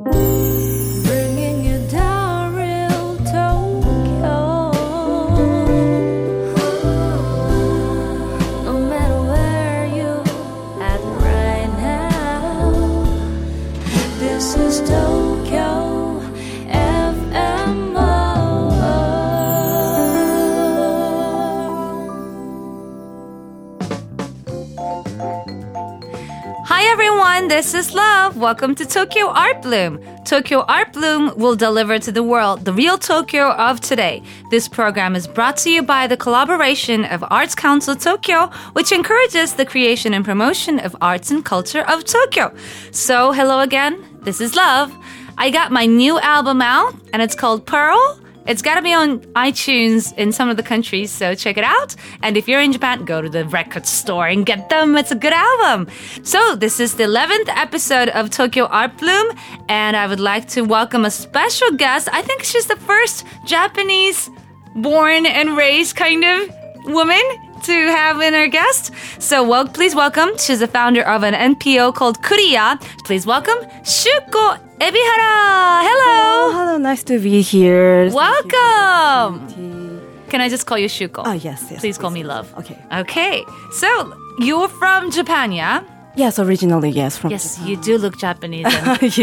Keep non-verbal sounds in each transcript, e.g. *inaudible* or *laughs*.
Bringing this is Love. Welcome to Tokyo Art Bloom. Tokyo Art Bloom will deliver to the world the real Tokyo of today. This program is brought to you by the collaboration of Arts Council Tokyo, which encourages the creation and promotion of arts and culture of Tokyo. So, hello again. This is Love. I got my new album out and it's called Pearl. It's got to be on iTunes in some of the countries, so check it out. And if you're in Japan, go to the record store and get them. It's a good album. So, this is the 11th episode of Tokyo Art Bloom, and I would like to welcome a special guest. I think she's the first Japanese born and raised kind of woman to have in our guest. So, well, please welcome. She's the founder of an NPO called Kuriya. Please welcome Shuko Ebihara. Hello. hello, nice to be here. Welcome. Can I just call you Shuko? Oh, yes, yes. Please call me Love. Okay. Okay. So, you're from Japan, yeah? Yes, originally, yes. From Yes, you do look Japanese. *laughs*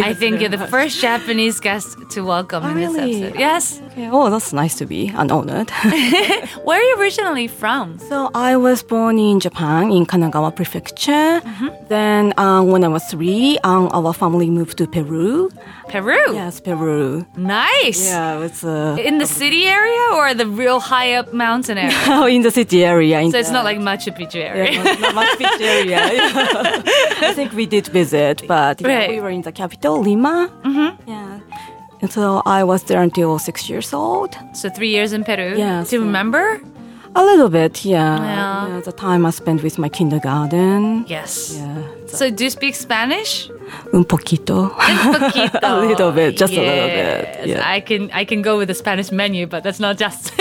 I think you're the much. first Japanese guest to welcome Oh, in this really? episode. Yes. Okay. Oh, that's nice to be and honored. *laughs* Where are you originally from? so I was born in Japan, in Kanagawa Prefecture. Mm-hmm. Then um, when I was three, um, our family moved to Peru. Peru. Yes, Peru. Nice. Yeah, it's uh, In the city area or the real high up mountain area? *laughs* in the city area. So it's the- not like Machu Picchu area. Yeah, not, not much beach area. *laughs* I think we did visit, but yeah, Right. we were in the capital, Lima. Mm-hmm. Yeah. And so I was there until six years old. So three years in Peru. Yeah. Do you remember? A little bit, yeah. Yeah. Yeah, The time I spent with my kindergarten. Yes. Yeah. So do you speak Spanish? Un poquito. Poquito. *laughs* A little bit, just a little bit, yeah. I can I can go with the Spanish menu, but that's not just. *laughs*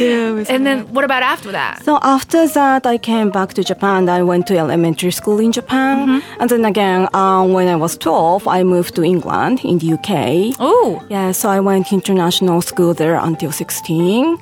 yeah, and then what about after that? so after that, I came back to Japan. I went to elementary school in Japan. Mm-hmm. And then again, um, when I was 12, I moved to England in the UK. Oh, Yeah, so I went to international school there until 16.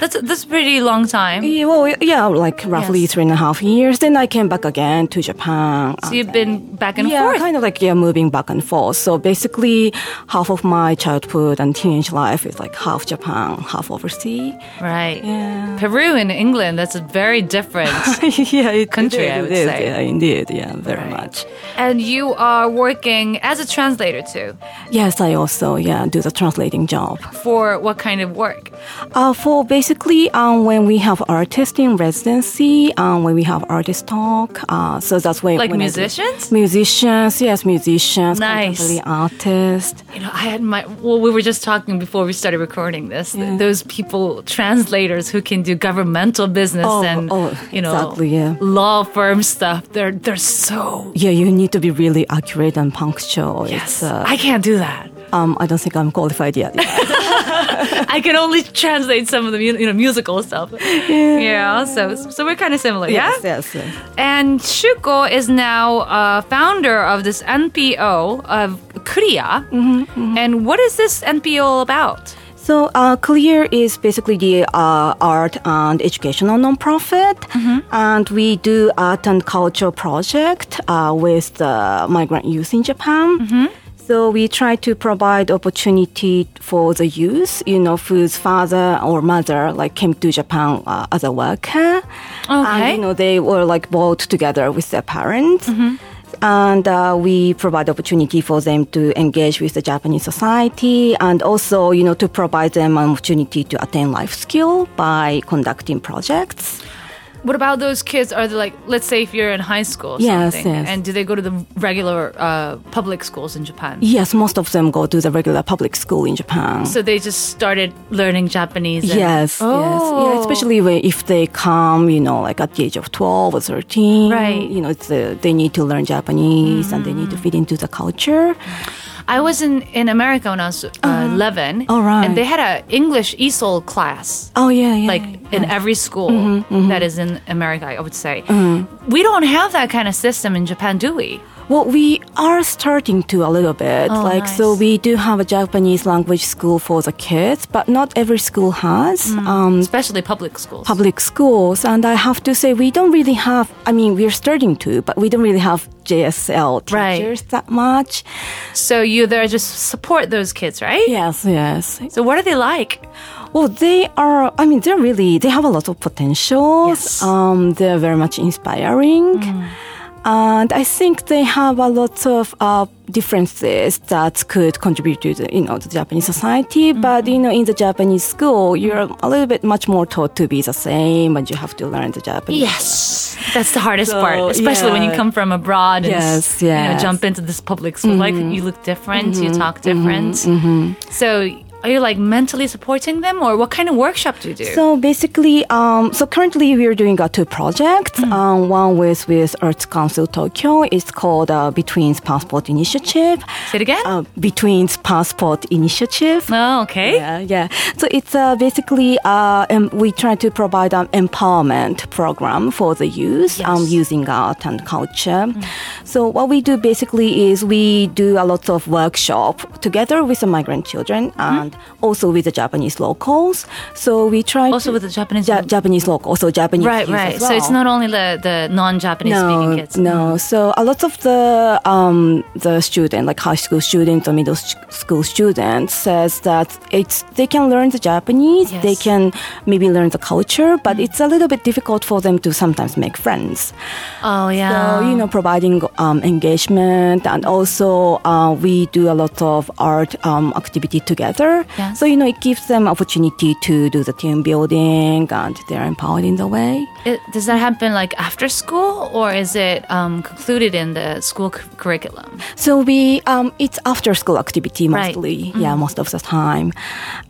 That's that's a pretty long time. Yeah, well, yeah, like roughly Yes. three and a half years. Then I came back again to Japan. So you've been back and yeah, forth. kind of like yeah, moving back and forth. So basically, half of my childhood and teenage life is like half Japan, half overseas. Right. Yeah. Peru and England, that's a very different. *laughs* yeah, it, Country, it is, I would it say. Yeah, indeed, yeah, very Right. much. and you are working as a translator too. Yes, I also yeah do the translating job. For what kind of work? Uh, for basically um, when we have artists in residency, um, when we have artist talk, uh, so that's when Like musicians? musicians, yes, musicians, Nice. artists. You know, I had my, well, we were just talking before we started recording this. th- Yeah. Those people, translators who can do governmental business Oh, and, oh, you know, exactly, yeah. law firm stuff. They're, they're so, Yeah, you need to be really accurate and punctual. yes. It's, uh, I can't do that. Um, I don't think I'm qualified yet. *laughs* *laughs* I can only translate some of the, you know, musical stuff. Yeah. so, so we're kind of similar. Yeah. yes, yes, yes. And Shuko is now uh, founder of this NPO of Kuriya. Mm-hmm, And what is this NPO all about? So, uh, Kuriya is basically the uh, art and educational nonprofit, Mm-hmm. and we do art and culture project uh, with the migrant youth in Japan. Mm-hmm. So we try to provide opportunity for the youth, you know, whose father or mother like came to Japan uh, as a worker, and you know they were like brought together with their parents. Mm-hmm. And uh, we provide opportunity for them to engage with the Japanese society, and also, you know, to provide them an opportunity to attain life skill by conducting projects. What about those kids? Are they like, let's say if you're in high school or Yes, something, yes. and do they go to the regular uh, public schools in Japan? Yes, most of them go to the regular public school in Japan. So they just started learning Japanese. and- Yes, yes, Oh. yeah. Especially when, if they come, you know, like at the age of twelve or thirteen, Right. You know, it's, uh, they need to learn Japanese and they need to fit into the culture. I was in, in America when I was uh, 11. Oh, right. And they had an English ESOL class. Oh yeah, yeah. like in every school Mm-hmm, that is in America, I would say. We don't have that kind of system in Japan, do we? Well, we are starting to a little bit. Oh, like, so we do have a Japanese language school for the kids, but not every school has. Mm. Um, Especially public schools. public schools and i have to say we don't really have i mean we're starting to but we don't really have jsl Right. teachers that much So you there just support those kids, right? yes yes So what are they like? well they are i mean they're really they have a lot of potentials. Yes. um, they're very much inspiring and i think they have a lot of uh, differences that could contribute to the you know the japanese society but you know in the japanese school you're a little bit much more taught to be the same and you have to learn the japanese Yes, that's the hardest So, part, especially when you come from abroad and Yes, you know. Mm-hmm. jump into this public school. Like you look different, you talk different. So are you like mentally supporting them, or what kind of workshop do you do? So basically, um, so currently we are doing uh, two projects. Um, one with with Arts Council Tokyo. It's called uh, Between's Passport Initiative. Say it again. Uh, Between's Passport Initiative. oh, okay. Yeah, yeah. So it's uh, basically uh, um, we try to provide an empowerment program for the youth um, using art and culture. So what we do basically is we do a lot of workshop together with the migrant children and also with the Japanese locals. So we try Also with the Japanese. Ja- Japanese local, also Japanese right, right. as So it's not only the the non-Japanese no, speaking kids. No, so a lot of the um, the student, like high school students or middle school students, says that it's they can learn the Japanese, Yes. they can maybe learn the culture, but it's a little bit difficult for them to sometimes make friends. Oh yeah. So you know, providing um, engagement, and also uh, we do a lot of art um, activity together. So you know, it gives them opportunity to do the team building, and they're empowered in the way. It, does that happen like after school, or is it um, concluded in the school cu- curriculum? So we, um, it's after school activity Right. mostly, yeah, most of the time.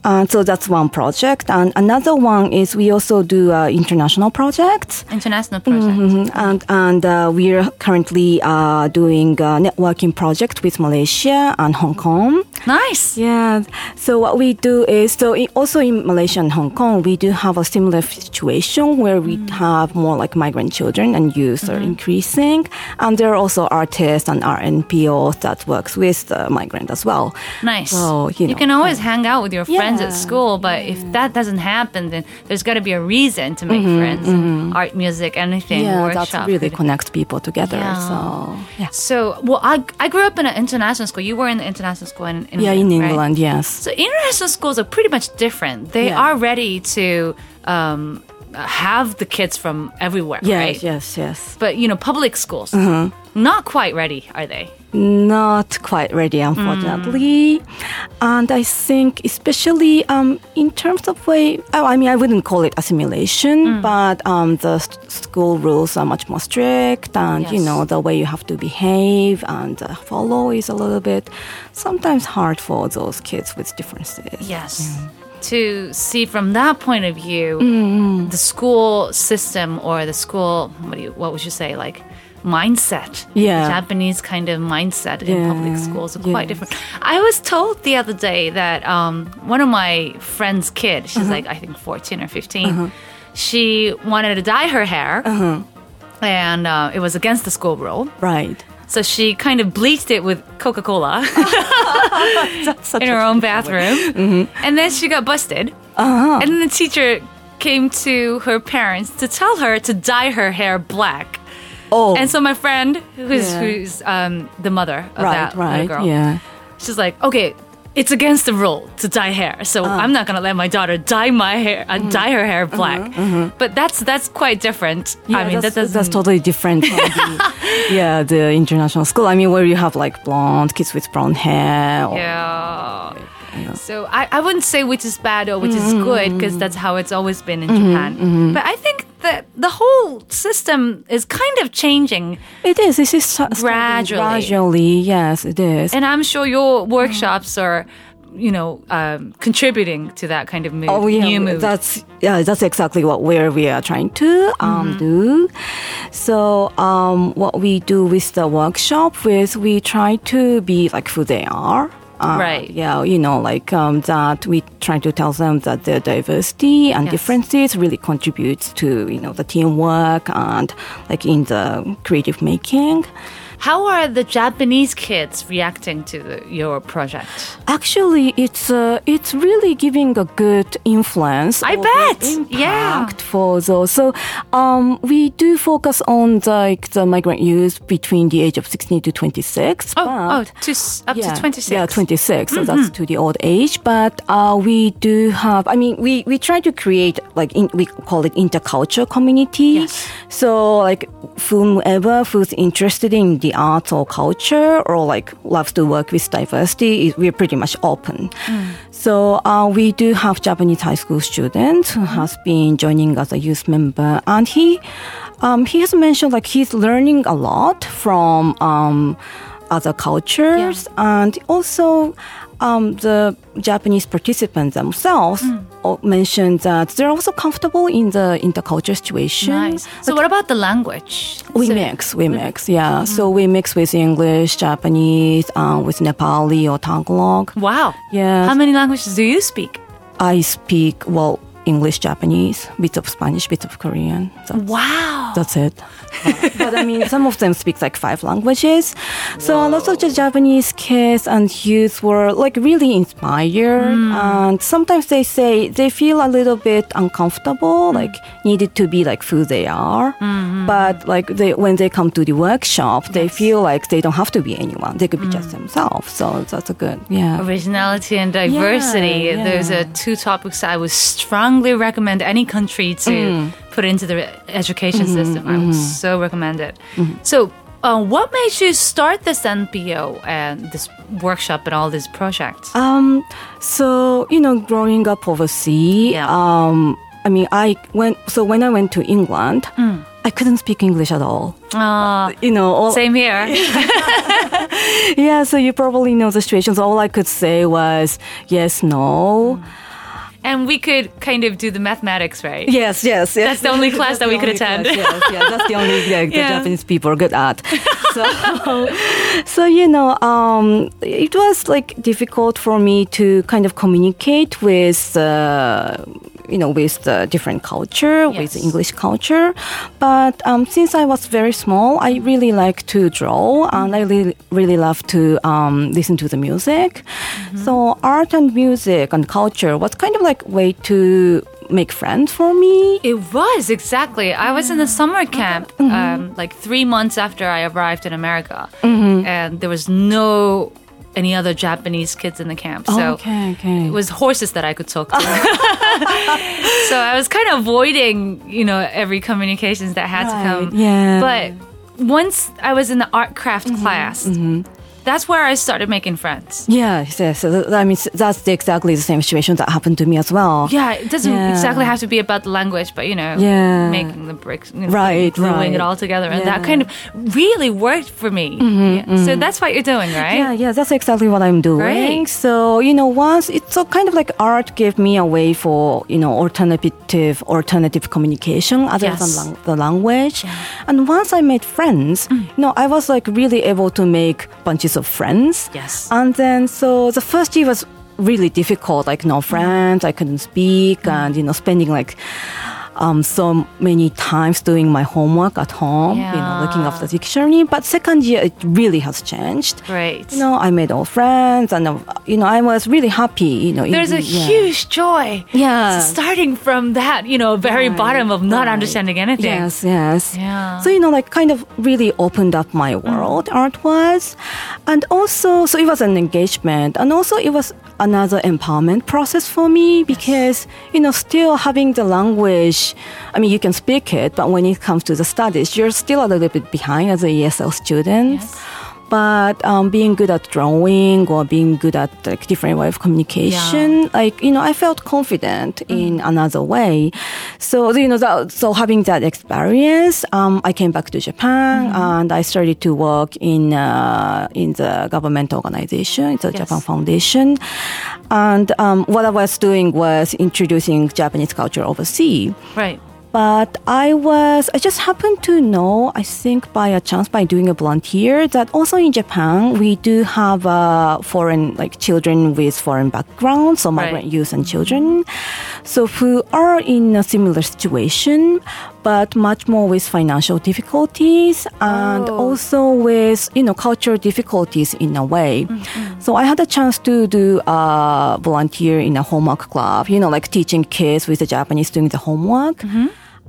And so that's one project. And another one is we also do uh, international projects. International project. Mhm. And and uh, we're currently uh, doing a networking project with Malaysia and Hong Kong. Nice. Yeah. So what we do is so in, also in Malaysia and Hong Kong, we do have a similar situation where we mm. have more like migrant children and youth are mm-hmm. increasing, and there are also artists and art NPOs that works with the migrant as well. Nice. So, you know, can always hang out with your friends at school, but if that doesn't happen, then there's got to be a reason to make mm-hmm, friends. Mm-hmm. Art, music, anything, Mm-hmm, Yeah, workshop. that really connects people together. Yeah. So yeah, So, well, I, I grew up in an international school. You were in the international school in, in yeah, in right? England, yes. So international schools are pretty much different. They Yeah. are ready to um, have the kids from everywhere, Yes, right? yes, yes. But you know, public schools Uh-huh. not quite ready, are they? not quite ready, unfortunately. And I think, especially um, in terms of way, oh, I mean, I wouldn't call it assimilation, but um, the s- school rules are much more strict, and you know the way you have to behave and uh, follow is a little bit sometimes hard for those kids with differences. Yes. To see from that point of view, Mm-hmm. the school system or the school, what do you, what would you say, like mindset, Yeah. Japanese kind of mindset in public schools are quite yes. different. I was told the other day that um, one of my friend's kid, she's Uh-huh. like I think fourteen or 15 she wanted to dye her hair, Uh-huh. and uh, it was against the school rule. Right. So she kind of bleached it with Coca Cola. *laughs* In her own bathroom. *laughs* And then she got busted. Uh-huh. And then the teacher came to her parents to tell her to dye her hair black. Oh, And so my friend, who's Yeah. who's um, the mother of right, that right, girl, yeah. she's like, okay. It's against the rule to dye hair, so Uh. I'm not gonna let my daughter dye my hair, uh, Mm-hmm. dye her hair black. But that's that's quite different. I mean, that's, that that's totally different from the, *laughs* yeah, the international school. I mean, where you have like blonde kids with brown hair. Or, Yeah. So I, I wouldn't say which is bad or which is good because that's how it's always been in Japan. But I think that the whole system is kind of changing. It is. This is Gradually. Gradually, yes, it is. And I'm sure your workshops are, you know, um, contributing to that kind of mood, Oh yeah, new mood. that's yeah, that's exactly what where we are trying to um, do. So um, what we do with the workshop is we try to be like who they are. Uh, Right. Yeah, you know, like um, that we try to tell them that their diversity and Yes. differences really contributes to you know the teamwork and like in the creative making. How are the Japanese kids reacting to the, your project? Actually, it's uh, it's really giving a good influence. I bet. Yeah. For those. So um, we do focus on the, like the migrant youth between the age of 16 to 26. Oh, but- oh, to, up yeah, to 26. Yeah, 26. So that's to the old age. But uh, we do have, I mean, we, we try to create, like, in, we call it intercultural community. Yes. So, like, whomever who's interested in the arts or culture or, like, loves to work with diversity, we're pretty much open. So, uh, we do have Japanese high school students who has been joining as a youth member. And he, um, he has mentioned, like, he's learning a lot from, um, other cultures and also um, the Japanese participants themselves all mentioned that they're also comfortable in the intercultural situation. Nice. So, what about the language? We So- mix, we mix, yeah. So we mix with English, Japanese, uh, with Nepali or Tagalog. Wow. Yeah. How many languages do you speak? I speak, well, English, Japanese, bits of Spanish, bits of Korean. That's, Wow. that's it. But, I mean, some of them speak like five languages. So a lot of the Japanese kids and youth were like really inspired. Hmm. And sometimes they say they feel a little bit uncomfortable, like needed to be like who they are. Mm-hmm. But like they, when they come to the workshop, they feel like they don't have to be anyone. They could be just hmm. themselves. So that's a good, yeah. Originality and diversity. Yeah, Those are two topics I would strongly recommend any country to Mm. Put into the education Mm-hmm, system. I would so recommend it. So, uh, what made you start this NPO and this workshop and all these projects? Um, so you know, growing up overseas, Yeah. um, I mean, I went. So when I went to England, I couldn't speak English at all. Uh, You know, all, same here. *laughs* yeah. So you probably know the situations. All I could say was yes, no. And we could kind of do the mathematics, right? Yes, yes, yes. That's the only class that we could attend. class, Yes, yeah, that's the only like, the Yeah. Japanese people are good at. So, *laughs* so you know, um, it was like difficult for me to kind of communicate with, uh, you know, with the different culture, with English culture. But um, since I was very small, I really like to draw, and I really, really love to um, listen to the music. So art and music and culture was kind of like way to make friends for me. It was exactly. I was in the summer camp, Mm-hmm. um, like three months after I arrived in America, and there was no any other Japanese kids in the camp. So Oh, okay, okay. it was horses that I could talk to. *laughs* so I was kind of avoiding, you know, every communications that had to come. yeah. But once I was in the art craft Mm-hmm, class, that's where I started making friends. Yes, yes. I mean, that's the, exactly the same situation that happened to me as well. Yeah, it doesn't Yeah. exactly have to be about the language, but you know, Yeah. making the bricks, you know, Right, gluing right. it all together, and that kind of really worked for me. Mm-hmm, yeah. So mm-hmm. that's what you're doing, right? Yeah, yeah, that's exactly what I'm doing. So, you know, once it's so kind of like art gave me a way for, you know, alternative alternative communication other Yes. than lang- the language. And once I made friends, mm. you know, I was like really able to make bunches of friends. Yes. And then so the first year was really difficult, like no friends, I couldn't speak and you know, spending like um, so many times doing my homework at home, you know, looking up the dictionary. But second year, it really has changed. Great. You know, I made all friends, and uh, you know, I was really happy. You know, There's a yeah. huge joy. Yeah. Starting from that, you know, very Right, bottom of not right. understanding anything. Yes, yes. Yeah. So you know, like kind of really opened up my world. Art was, and also, so it was an engagement, and also it was another empowerment process for me because you know, still having the language. I mean, you can speak it, but when it comes to the studies, you're still a little bit behind as a ESL student. Yes. But um, being good at drawing or being good at like different way of communication, like you know, I felt confident in another way. So you know, that, so having that experience, um, I came back to Japan and I started to work in uh, in the government organization, a Yes. Japan Foundation, and um, what I was doing was introducing Japanese culture overseas. Right. But I was, I just happened to know, I think by a chance, by doing a volunteer, that also in Japan, we do have uh, foreign, like children with foreign backgrounds, so migrant Right. youth and children. so who are in a similar situation, but much more with financial difficulties and Oh. also with you know cultural difficulties in a way. So I had a chance to do uh, volunteer in a homework club, you know, like teaching kids with the Japanese doing the homework.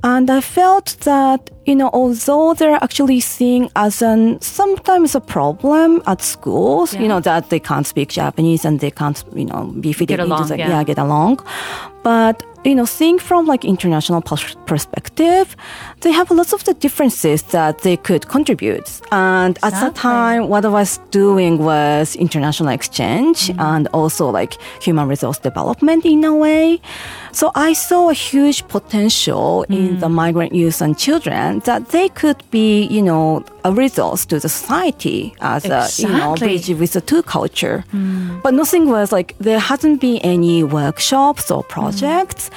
And I felt that, you know, although they're actually seeing as an sometimes a problem at schools, Yeah. you know, that they can't speak Japanese and they can't, you know, be fitted into the, yeah. get along. But, you know, seeing from like international perspective, they have lots of the differences that they could contribute. And at that time, what I was doing was international exchange Mm-hmm. and also like human resource development in a way. So I saw a huge potential in Mm. the migrant youth and children that they could be, you know, a resource to the society as a, you know, Exactly. bridge with the two culture. Mm. But nothing was like, there hasn't been any workshops or projects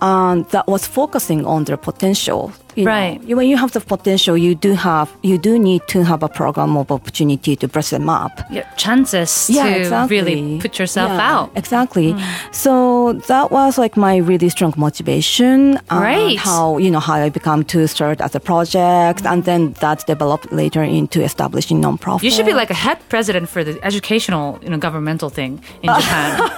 um, that was focusing on their potential. You Right. Know, when you have the potential, you do have, you do need to have a program of opportunity to brush them up. Yeah, chances Yeah, to exactly. really put yourself Yeah, out. Exactly. Hmm. So that was like my really strong motivation. Uh, right. How you know how I become to start as a project, and then that developed later into establishing nonprofit. You should be like a head president for the educational, you know, governmental thing in Japan.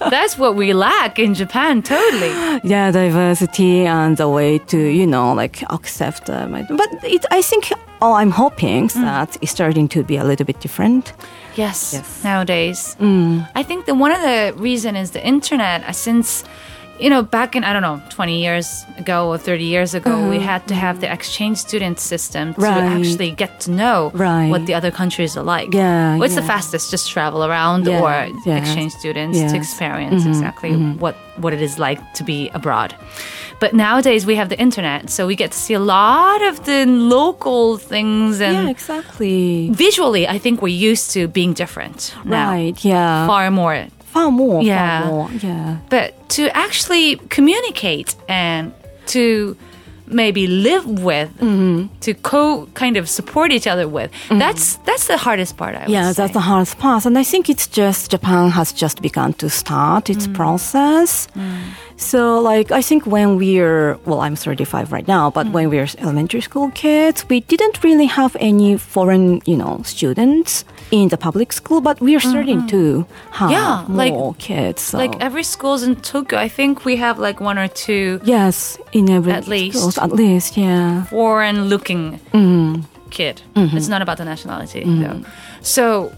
*laughs* That's what we lack in Japan, totally. yeah, diversity and the way to you know like accept. Uh, my, but it, I think. all I'm hoping Mm. that it's starting to be a little bit different. Yes, Yes. nowadays. Mm. I think that one of the reason is the internet. uh, Since you know, back in I don't know, twenty years ago or thirty years ago, we had to have the exchange student system to Uh-huh. Right. actually get to know Right. what the other countries are like. Yeah, what's the fastest? Just travel around Yeah, or yeah. exchange students to Yes. Mm-hmm, experience exactly what what it is like to be abroad. But nowadays we have the internet, so we get to see a lot of the local things and yeah, exactly. visually, I think we're used to being different now. Right. Yeah. Far more. Far more. Yeah. Far more. Yeah. But to actually communicate and to maybe live with, Mm-hmm. to co kind of support each other with, that's that's the hardest part. I would Yeah, that's the hardest part. And I think it's just Japan has just begun to start its Mm. process. So, like, I think when we're, well, I'm 35 right now, but Mm. when we're elementary school kids, we didn't really have any foreign, you know, students in the public school, but we are starting to have Yeah, like- more kids. So. like every schools in Tokyo, I think we have like one or two yes, in every At least. schools, at least, yeah. foreign looking Mm-hmm. kid. It's not about the nationality though. So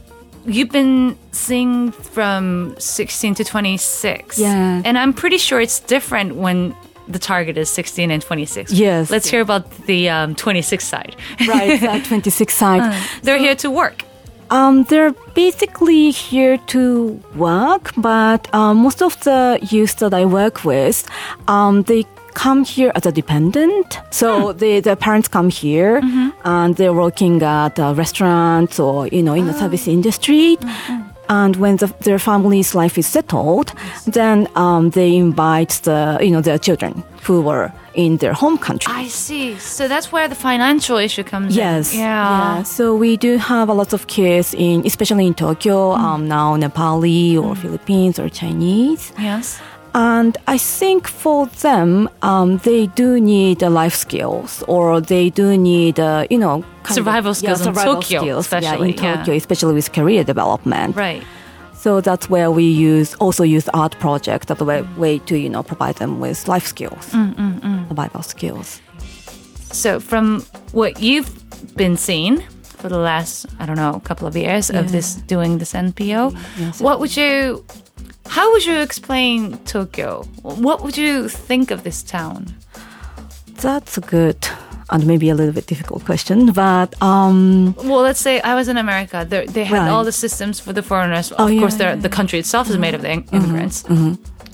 you've been seeing from 16 to 26. Yes. And I'm pretty sure it's different when the target is 16 and 26. Yes. Let's hear about the um, 26 side. Right, that *laughs* 26 side. They're here to work. Um, they're basically here to work, but um, most of the youth that I work with, um, they come here as a dependent. So the their parents come here and they're working at uh, restaurants or, you know, in the service industry. And when the, their family's life is settled, then um, they invite the, you know, their children who were in their home country. I see. So that's where the financial issue comes Yes. in. Yeah. So we do have a lot of kids in, especially in Tokyo, um, now Nepali or Philippines or Chinese. Yes. And I think for them, um, they do need uh, life skills or they do need, uh, you know, Survival of, skills in survival Tokyo, skills, yeah, especially, in yeah. Tokyo, especially with career development. Right. So that's where we use also use art project as a way, way to you know provide them with life skills, Mm, survival skills. So from what you've been seeing for the last, I don't know, couple of years of this doing this NPO, Yes. what would you how would you explain Tokyo? What would you think of this town? That's a good and maybe a little bit difficult question, but um, Well, let's say I was in America. They, they had Right. all the systems for the foreigners. Of Oh, yeah, course, they're- yeah, Mm-hmm. the country itself is made of the im- immigrants.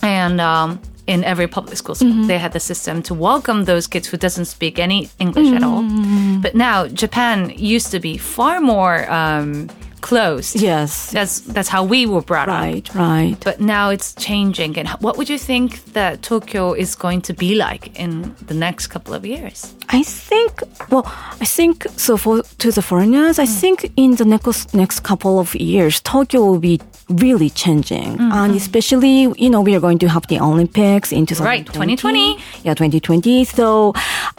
And um, in every public school, Mm-hmm. they had the system to welcome those kids who doesn't speak any English at all. Mm-hmm. But now Japan used to be far more um, closed. yes, That's that's how we were brought up. right, right. But now it's changing. And what would you think that Tokyo is going to be like in the next couple of years? I think, well, I think so for to the foreigners, I mm. think in the next next couple of years, Tokyo will be really changing, and especially you know we are going to have the Olympics in 2020. Right, 2020. Yeah, 2020. So,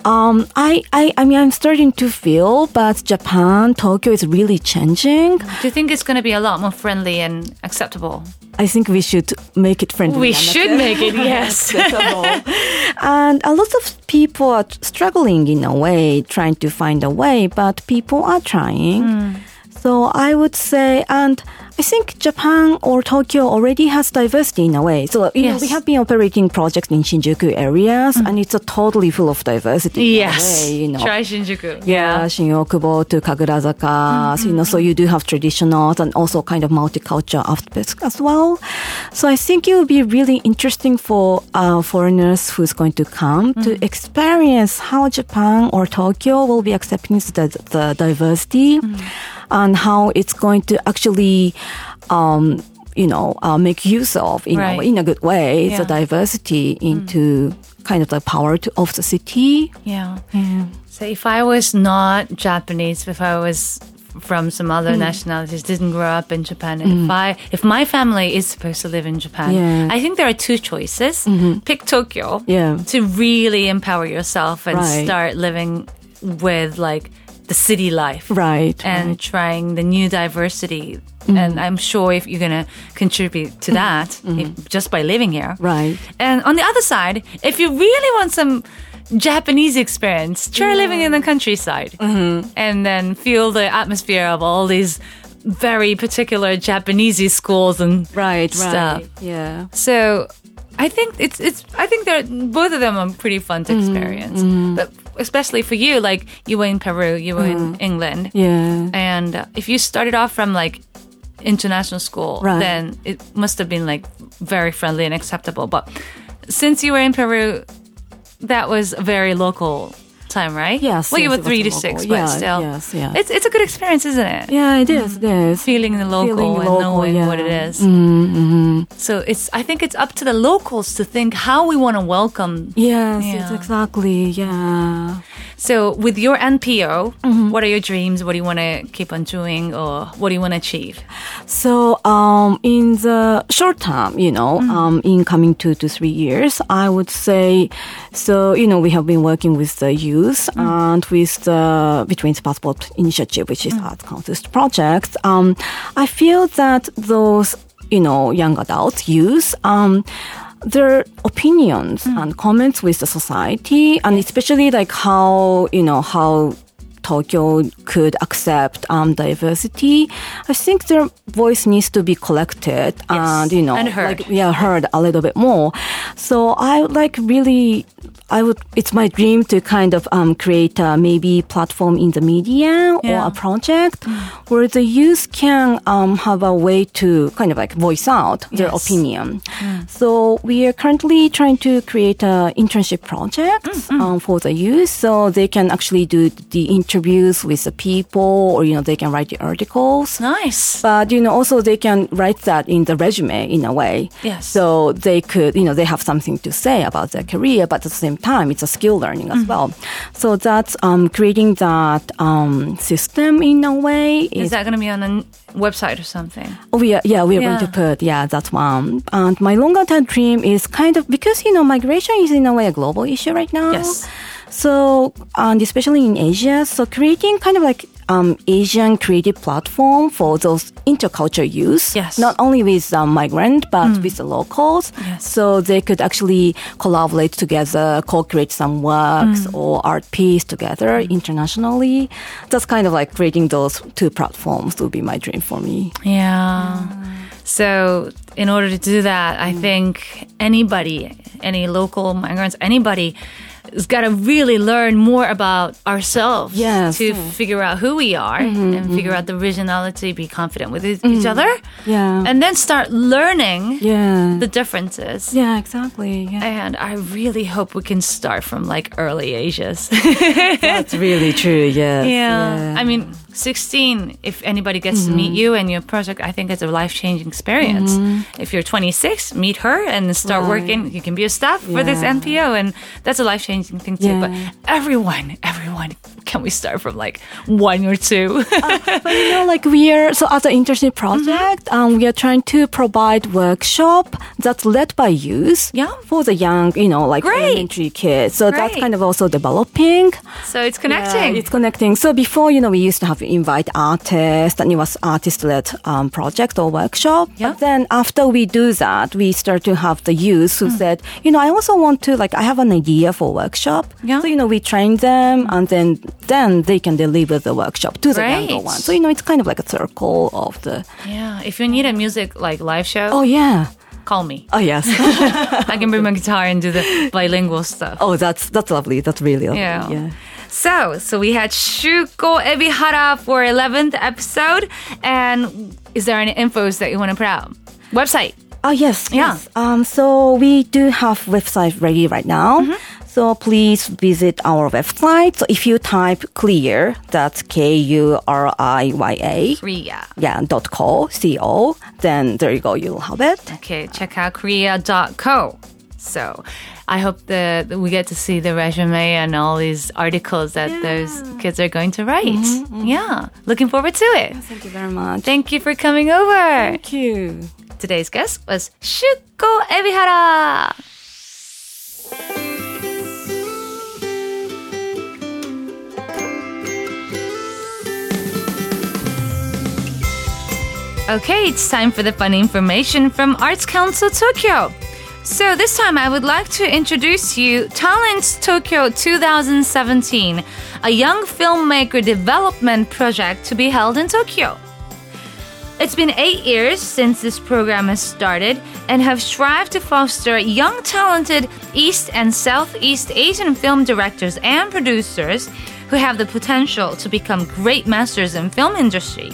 um, I, I, I mean, I'm starting to feel, but Japan, Tokyo is really changing. Do you think it's going to be a lot more friendly and acceptable? I think we should make it friendly. We should make it, yes. *laughs* and a lot of people are struggling in a way, trying to find a way, but people are trying. Hmm. So I would say, and I think Japan or Tokyo already has diversity in a way. So you know, we have been operating projects in Shinjuku areas, mm. and it's a totally full of diversity. in a Yes. way, you know. Try Shinjuku. Yeah, Shin-Okubo to Kagurazaka. So, you know, so mm-hmm. you do have traditionals and also kind of multicultural aspects as well. So I think it will be really interesting for uh, foreigners who's going to come to mm-hmm. experience how Japan or Tokyo will be accepting the, the diversity mm-hmm. And how it's going to actually, um, you know, uh, make use of in, Right. a, in a good way Yeah. the diversity into kind of the power to, of the city. Yeah. So if I was not Japanese, if I was from some other Hmm. nationalities, didn't grow up in Japan, and if I if my family is supposed to live in Japan, Yeah. Mm-hmm. I think there are two choices. Pick Tokyo Yeah. to really empower yourself and Right. start living with like the city life. Right. And trying the new diversity. Mm-hmm. And I'm sure if you're going to contribute to mm-hmm. that mm-hmm. if, just by living here. Right. And on the other side, if you really want some Japanese experience, try mm. living in the countryside and then feel the atmosphere of all these very particular Japanese schools and right, stuff. right. Yeah. So I think it's it's I think they're both of them are pretty fun to mm, experience. Mm. But especially for you, like you were in Peru, you were in mm. England, Yeah. and uh, if you started off from like international school, Right. then it must have been like very friendly and acceptable. But since you were in Peru, that was very local time, right? Yes, Well, you yes, were three to local. six, but Yeah, still, yes, yeah. it's it's a good experience, isn't it? Yeah, it is. It is. Feeling the local Feeling and local, knowing yeah. what it is. Mm-hmm. So it's I think it's up to the locals to think how we want to welcome. Yes, Yeah. yes, exactly. Yeah. So with your NPO, Mm-hmm. what are your dreams? What do you want to keep on doing, or what do you want to achieve? So, um, in the short term, you know, um, in coming two to three years, I would say, so, you know, we have been working with the youth and with the Between the Passport Initiative, which is Arts Council project. Um, I feel that those, you know, young adults, youth, um, their opinions and comments with the society and especially like how you know how Tokyo could accept um, diversity. I think their voice needs to be collected and you know and heard. like yeah heard a little bit more. So I would like really I would it's my dream to kind of um, create a maybe platform in the media Yeah. or a project where the youth can um, have a way to kind of like voice out their Yes. opinion. So we are currently trying to create a internship project um, for the youth, so they can actually do the interviews with the people, or you know they can write the articles. Nice. But you know also they can write that in the resume in a way. Yes. So they could you know they have something to say about their career, but at the same time it's a skill learning as well. So that's um, creating that um, system in a way Is that going to be on a website or something? Oh, yeah, we are Yeah. going to put, yeah, that's one. And my longer term dream is kind of, because, you know, migration is in a way a global issue right now. Yes. So, and especially in Asia, so creating kind of like um, Asian creative platform for those intercultural youth. Yes. Not only with um, migrant, but with the locals. Yes. So they could actually collaborate together, co-create some works or art piece together internationally. That's kind of like creating those two platforms would be my dream for me. Yeah. So, in order to do that, I Mm. think anybody, any local migrants, anybody has got to really learn more about ourselves Yes, to. Mm-hmm, figure out who we are and figure out the originality, be confident with each other, Yeah. and then start learning yeah. the differences. yeah, exactly. Yeah. And I really hope we can start from like early ages. That's really true. *laughs* Yes. Yeah. I mean, 16, if anybody gets to meet you and your project, I think it's a life changing experience. If you're 26, meet her and start working. You can be a staff for this NPO, and that's a life changing thing too. But everyone, everyone, can we start from like one or two? But you know, like we are so as an internship project, Mm-hmm. um, we are trying to provide workshop that's led by youth. Yeah. For the young, you know, like Great. elementary kids. So that's kind of also developing. so it's connecting. Yeah, it's connecting. So before, you know, we used to have invite artists, and it was artist-led um, project or workshop. Yeah. But then after we do that, we start to have the youth Hmm. who said, you know, I also want to, like, I have an idea for workshop. Yeah. So, you know, we train them, and then then they can deliver the workshop to the younger ones. So, you know, it's kind of like a circle of the. yeah. If you need a music like live show, Oh yeah. call me. Oh yes. *laughs* I can bring my guitar and do the bilingual stuff. oh, that's that's lovely. That's really lovely. Yeah. yeah. So, so we had Shuko Ebihara for 11th episode. And is there any infos that you want to put out? Website. Oh yes, Yeah. yes. Um, so we do have website ready right now. Mm-hmm. So please visit our website. So if you type Kuriya, that's K U R I Y A, Kuriya. yeah, dot co, C O, then there you go, you'll have it. Okay, check out kuriya.co. So I hope that we get to see the resume and all these articles that those kids are going to write. Mm-hmm, mm-hmm. Yeah, looking forward to it. Thank you very much. Thank you for coming over. Thank you. Today's guest was Shuko Ebihara. Okay, it's time for the fun information from Arts Council Tokyo. So this time I would like to introduce you Talent Tokyo 2017, a young filmmaker development project to be held in Tokyo. It's been eight years since this program has started and have strived to foster young, talented East and Southeast Asian film directors and producers who have the potential to become great masters in film industry.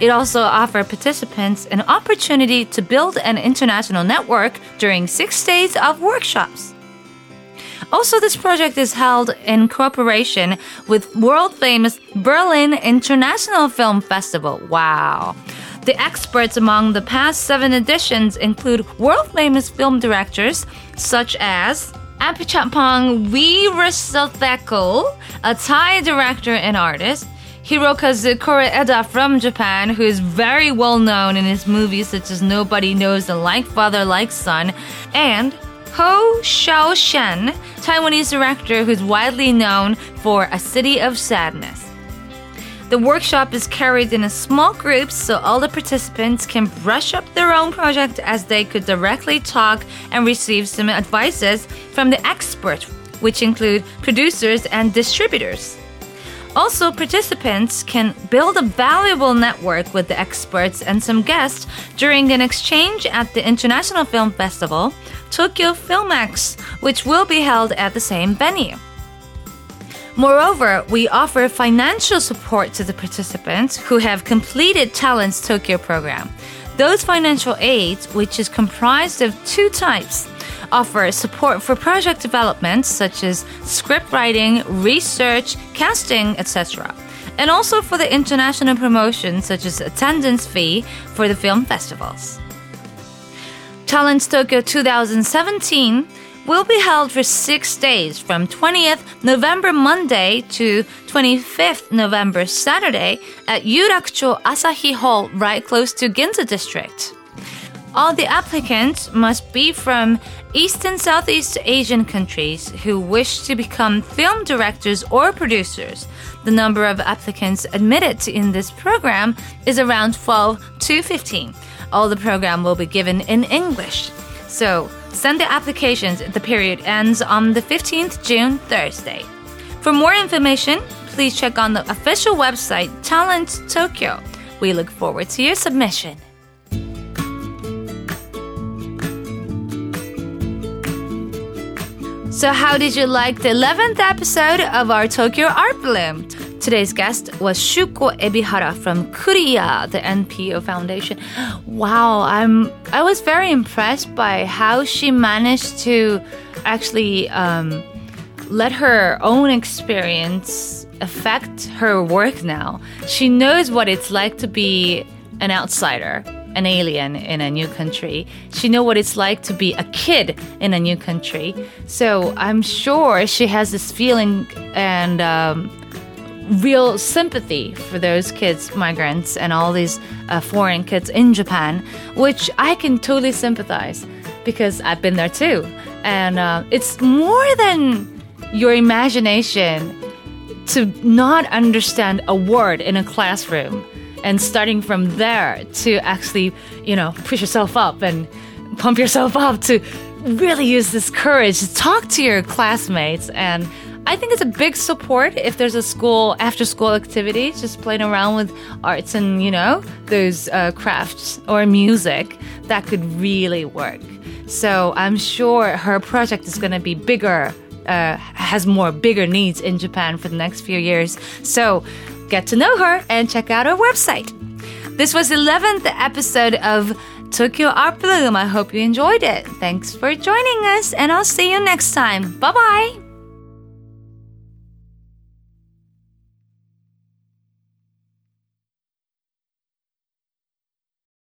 It also offers participants an opportunity to build an international network during six days of workshops. Also, this project is held in cooperation with world famous Berlin International Film Festival. Wow. The experts among the past seven editions include world famous film directors such as Apichatpong Weerasethakul, a Thai director and artist, Hirokazu Koreeda from Japan, who is very well known in his movies such as Nobody Knows and Like Father, Like Son, and Hou Hsiao-hsien, Taiwanese director who's widely known for A City of Sadness. The workshop is carried in a small groups so all the participants can brush up their own project as they could directly talk and receive some advices from the experts, which include producers and distributors. Also, participants can build a valuable network with the experts and some guests during an exchange at the International Film Festival, Tokyo Filmex, which will be held at the same venue. Moreover, we offer financial support to the participants who have completed Talents Tokyo program. Those financial aids, which is comprised of two types, offer support for project development such as script writing, research, casting, etc. And also for the international promotion such as attendance fee for the film festivals. Talents Tokyo 2017 will be held for six days from 20th November Monday to 25th November Saturday at Yurakucho Asahi Hall, right close to Ginza District. All the applicants must be from East and Southeast Asian countries who wish to become film directors or producers. The number of applicants admitted in this program is around 12 to 15. All the program will be given in English. So send the applications. The period ends on the 15th June, Thursday. For more information, please check on the official website Talent Tokyo. We look forward to your submission. So, how did you like the 11th episode of our Tokyo Art Bloom? Today's guest was Shuko Ebihara from Kuriya, the NPO Foundation. Wow, I'm I was very impressed by how she managed to actually um, let her own experience affect her work now. She knows what it's like to be an outsider, an alien in a new country. She knows what it's like to be a kid in a new country. So I'm sure she has this feeling and um, real sympathy for those kids, migrants, and all these uh, foreign kids in Japan, which I can totally sympathize because I've been there too. And uh, it's more than your imagination to not understand a word in a classroom and starting from there to actually, you know, push yourself up and pump yourself *laughs* up to really use this courage to talk to your classmates and I think it's a big support if there's a school after school activity, just playing around with arts and, you know, those uh, crafts or music that could really work. So I'm sure her project is going to be bigger, uh, has more bigger needs in Japan for the next few years. So get to know her and check out her website. This was the 11th episode of Tokyo Art Bloom. I hope you enjoyed it. Thanks for joining us, and I'll see you next time. Bye bye.